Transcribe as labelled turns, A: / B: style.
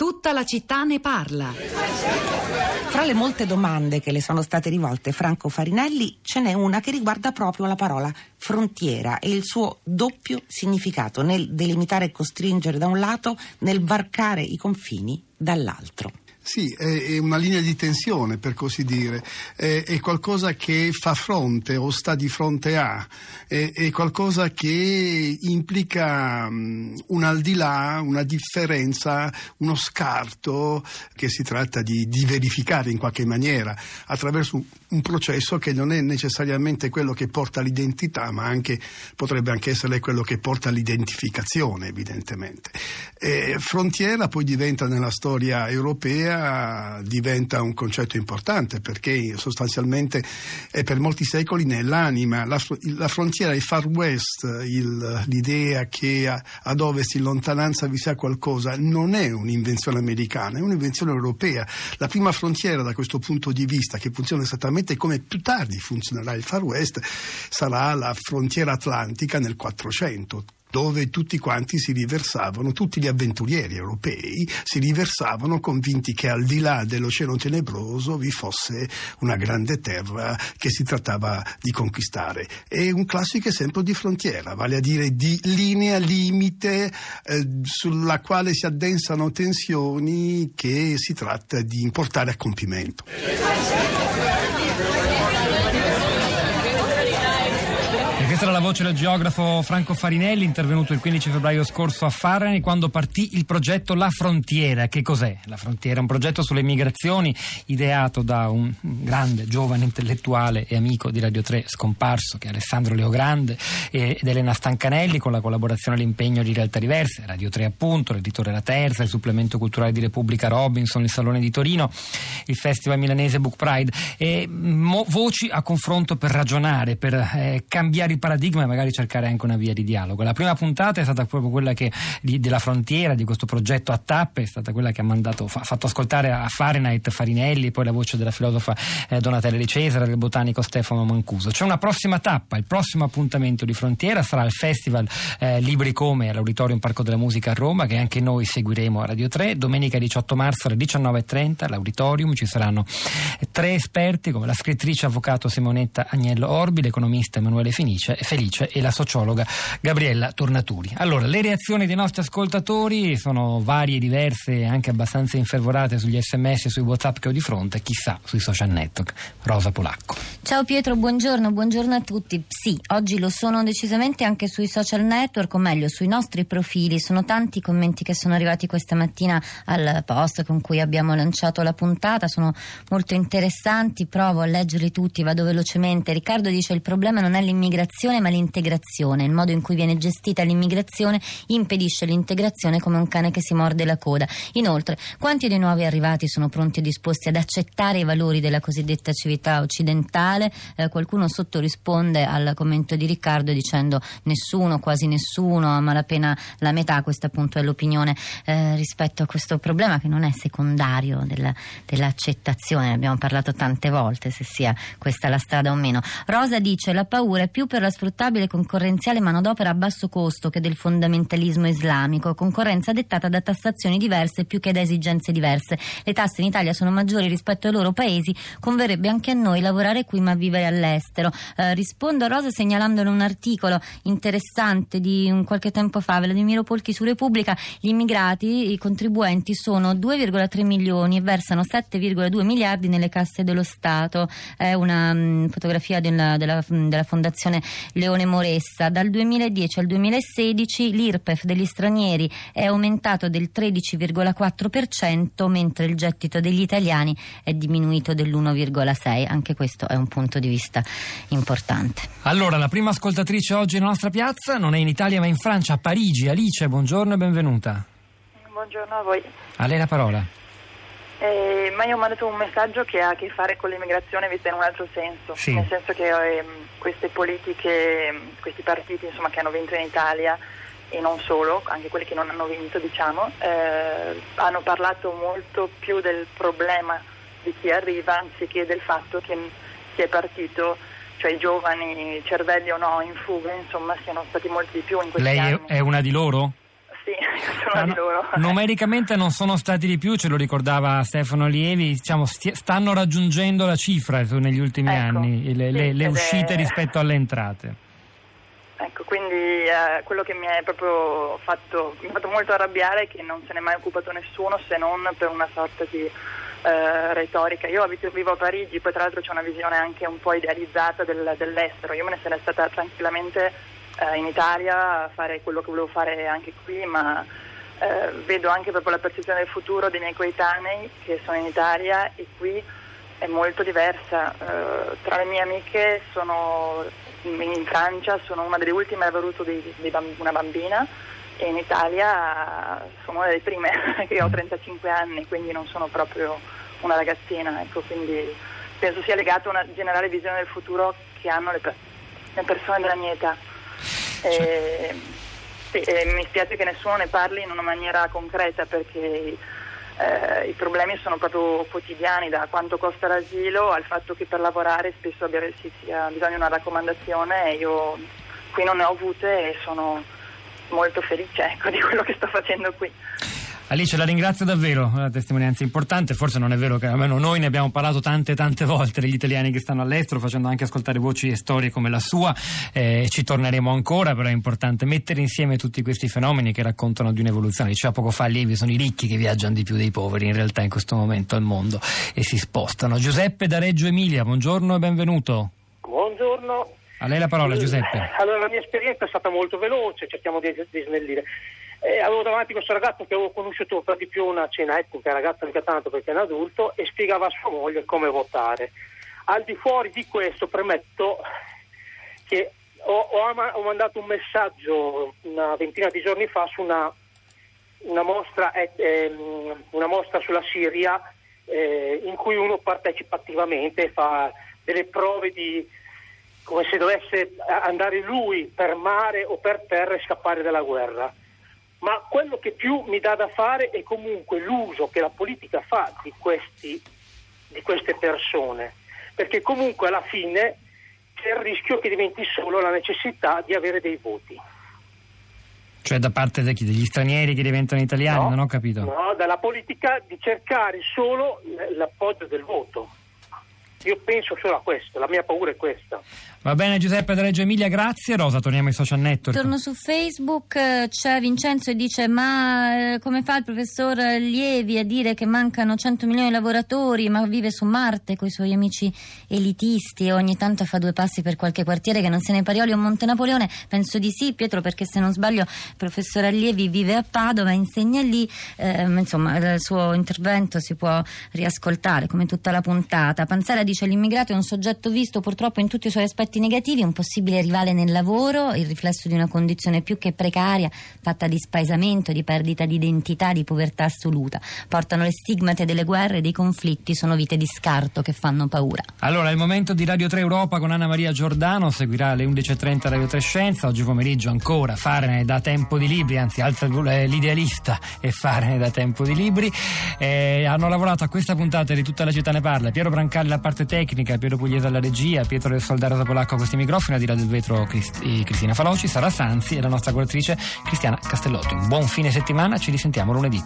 A: Tutta la città ne parla.
B: Fra le molte domande che le sono state rivolte Franco Farinelli ce n'è una che riguarda proprio la parola frontiera e il suo doppio significato nel delimitare e costringere da un lato, nel varcare i confini dall'altro.
C: Sì, è una linea di tensione per così dire, è, qualcosa che fa fronte o sta di fronte a, è, qualcosa che implica un al di là, una differenza, uno scarto che si tratta di, di verificare in qualche maniera attraverso un processo che non è necessariamente quello che porta all'identità, ma anche, potrebbe anche essere quello che porta all'identificazione, evidentemente. E frontiera poi diventa nella storia europea diventa un concetto importante perché sostanzialmente è per molti secoli nell'anima. La, la frontiera, il far west, il, l'idea che a, ad ovest in lontananza vi sia qualcosa, non è un'invenzione americana, è un'invenzione europea. La prima frontiera da questo punto di vista, che funziona esattamente come più tardi funzionerà il Far West, sarà la frontiera atlantica nel 400 dove tutti quanti si riversavano, tutti gli avventurieri europei si riversavano convinti che al di là dell'oceano tenebroso vi fosse una grande terra che si trattava di conquistare. È un classico esempio di frontiera, vale a dire di linea limite eh, sulla quale si addensano tensioni che si tratta di portare a compimento.
D: Questa era la voce del geografo Franco Farinelli, intervenuto il 15 febbraio scorso a Farani quando partì il progetto La Frontiera. Che cos'è La Frontiera? Un progetto sulle migrazioni ideato da un grande, giovane intellettuale e amico di Radio 3 scomparso che è Alessandro Leogrande ed Elena Stancanelli con la collaborazione e l'impegno di Realtà Diverse, Radio 3 appunto, l'editore La Terza, il supplemento culturale di Repubblica Robinson, il Salone di Torino, il Festival Milanese Book Pride e mo- voci a confronto per ragionare, per eh, cambiare il paradigma e magari cercare anche una via di dialogo. La prima puntata è stata proprio quella che, di, della frontiera, di questo progetto a tappe, è stata quella che ha mandato, fa, fatto ascoltare a Fahrenheit Farinelli, poi la voce della filosofa eh, Donatella Di Cesare, del botanico Stefano Mancuso. C'è una prossima tappa, il prossimo appuntamento di frontiera sarà il Festival eh, Libri Come all'Auditorium Parco della Musica a Roma, che anche noi seguiremo a Radio 3. Domenica 18 marzo alle 19.30 all'Auditorium ci saranno tre esperti come la scrittrice avvocato Simonetta Agnello Orbi, l'economista Emanuele Fenice Felice e la sociologa Gabriella Tornaturi. Allora, le reazioni dei nostri ascoltatori sono varie, diverse, anche abbastanza infervorate sugli sms e sui whatsapp che ho di fronte, chissà sui social network. Rosa Polacco.
E: Ciao Pietro, buongiorno, buongiorno a tutti. Sì, oggi lo sono decisamente anche sui social network, o meglio sui nostri profili. Sono tanti i commenti che sono arrivati questa mattina al post con cui abbiamo lanciato la puntata, sono molto interessanti, provo a leggerli tutti, vado velocemente. Riccardo dice il problema non è l'immigrazione ma l'integrazione. Il modo in cui viene gestita l'immigrazione impedisce l'integrazione come un cane che si morde la coda. Inoltre, quanti dei nuovi arrivati sono pronti e disposti ad accettare i valori della cosiddetta civiltà occidentale? Eh, qualcuno sottorisponde al commento di Riccardo dicendo nessuno, quasi nessuno, a malapena la metà. Questa appunto è l'opinione eh, rispetto a questo problema che non è secondario della, dell'accettazione. Ne abbiamo parlato tante volte se sia questa la strada o meno. Rosa dice la paura è più per la sfruttabile concorrenziale manodopera a basso costo che del fondamentalismo islamico, concorrenza dettata da tassazioni diverse più che da esigenze diverse. Le tasse in Italia sono maggiori rispetto ai loro paesi, converrebbe anche a noi lavorare qui ma vivere all'estero. Eh, rispondo a Rosa segnalandole un articolo interessante di un qualche tempo fa, Vladimiro Polchi su Repubblica, gli immigrati, i contribuenti sono 2,3 milioni e versano 7,2 miliardi nelle casse dello Stato. È una mh, mm, fotografia della, della, della Fondazione Leone Moressa. Dal 2010 al 2016 l'IRPEF degli stranieri è aumentato del 13,4%, mentre il gettito degli italiani è diminuito dell'1,6%. Anche questo è un punto di vista importante.
D: Allora, la prima ascoltatrice oggi nella nostra piazza non è in Italia ma in Francia, a Parigi. Alice, buongiorno e benvenuta.
F: Buongiorno a voi.
D: A lei la parola.
F: Eh, ma io ho mandato un messaggio che ha a che fare con l'immigrazione vista in un altro senso,
D: sì.
F: nel senso che eh, queste politiche, questi partiti insomma, che hanno vinto in Italia e non solo, anche quelli che non hanno vinto diciamo, eh, hanno parlato molto più del problema di chi arriva anziché del fatto che chi è partito, cioè i giovani, cervelli o no, in fuga, insomma siano stati molti di più in questi
D: Lei
F: anni.
D: Lei è una di loro?
F: sì, sono di loro.
D: Numericamente non sono stati di più, ce lo ricordava Stefano Lievi, diciamo, stia, stanno raggiungendo la cifra negli ultimi
F: Ecco,
D: anni, le,
F: sì,
D: le- le uscite
F: è-
D: rispetto alle entrate.
F: Ecco, quindi eh, quello che mi è proprio fatto, mi ha fatto molto arrabbiare è che non se n'è mai occupato nessuno se non per una sorta di eh, retorica. Io abito- vivo a Parigi, poi tra l'altro c'è una visione anche un po' idealizzata del- dell'estero. Io me ne sarei stata tranquillamente eh, in Italia a fare quello che volevo fare anche qui, ma eh, vedo anche proprio la percezione del futuro dei miei coetanei che sono in Italia e qui è molto diversa. Eh, tra le mie amiche sono in Francia, sono una delle ultime ad aver avuto dei- dei una bambina e in Italia sono una delle prime, che ho 35 anni, quindi non sono proprio una ragazzina. Ecco, quindi penso sia legato a una generale visione del futuro che hanno le, le persone della mia età. E- sì, e mi spiace che nessuno ne parli in una maniera concreta perché eh, i problemi sono proprio quotidiani, da quanto costa l'asilo al fatto che per lavorare spesso abbia si sia bisogno di una raccomandazione io qui non ne ho avute e sono molto felice ecco, di quello che sto facendo qui.
D: Alice, la ringrazio davvero, una testimonianza importante. Forse non è vero che almeno noi ne abbiamo parlato tante tante volte degli italiani che stanno all'estero, facendo anche ascoltare voci e storie come la sua. Eh, ci torneremo ancora, però è importante mettere insieme tutti questi fenomeni che raccontano di un'evoluzione. Diceva poco fa Lievi, sono i ricchi che viaggiano di più dei poveri in realtà in questo momento al mondo e si spostano. Giuseppe da Reggio Emilia, buongiorno e benvenuto.
G: Buongiorno.
D: A lei la parola, Giuseppe.
G: Allora, la mia esperienza è stata molto veloce, cerchiamo di, di snellire. Eh, avevo davanti questo ragazzo che avevo conosciuto per di più una cena etnica, ragazzo mica tanto perché è un adulto, e spiegava a sua moglie come votare. Al di fuori di questo premetto che ho, ho ho mandato un messaggio una ventina di giorni fa su una, una mostra, eh, ehm, una mostra sulla Siria eh, in cui uno partecipa attivamente fa delle prove di come se dovesse andare lui per mare o per terra e scappare dalla guerra. Ma quello che più mi dà da fare è comunque l'uso che la politica fa di, questi, di queste persone, perché comunque alla fine c'è il rischio che diventi solo la necessità di avere dei voti.
D: Cioè da parte degli stranieri che diventano italiani,
G: No,
D: non ho capito.
G: No, dalla politica di cercare solo l'appoggio del voto. Io penso solo a questo, la mia paura è questa.
D: Va bene Giuseppe da Reggio Emilia, grazie. Rosa, torniamo ai social network.
E: Torno su Facebook, c'è Vincenzo e dice ma eh, come fa il professor Lievi a dire che mancano 100 milioni di lavoratori ma vive su Marte con i suoi amici elitisti e ogni tanto fa due passi per qualche quartiere che non sia nei Parioli o Monte Napoleone? Penso di sì Pietro perché se non sbaglio il professor Allievi vive a Padova, insegna lì, eh, insomma il suo intervento si può riascoltare come tutta la puntata. Panzera dice l'immigrato è un soggetto visto purtroppo in tutti i suoi aspetti negativi, un possibile rivale nel lavoro, il riflesso di una condizione più che precaria, fatta di spaesamento, di perdita di identità, di povertà assoluta. Portano le stigmate delle guerre e dei conflitti, sono vite di scarto che fanno paura.
D: Allora, è il momento di Radio 3 Europa con Anna Maria Giordano, seguirà alle 11.30 Radio 3 Scienza, oggi pomeriggio ancora Farene da tempo di libri, anzi alza eh, l'idealista e Farene da tempo di libri. Eh, hanno lavorato a questa puntata di Tutta la città ne parla, Piero Brancalli la parte tecnica, Piero Pugliese alla regia, Pietro del Soldaro Polacco a questi microfoni, a di là del vetro Crist- Cristina Faloci, Sara Sanzi e la nostra curatrice Cristiana Castellotti. Un buon fine settimana, ci risentiamo lunedì.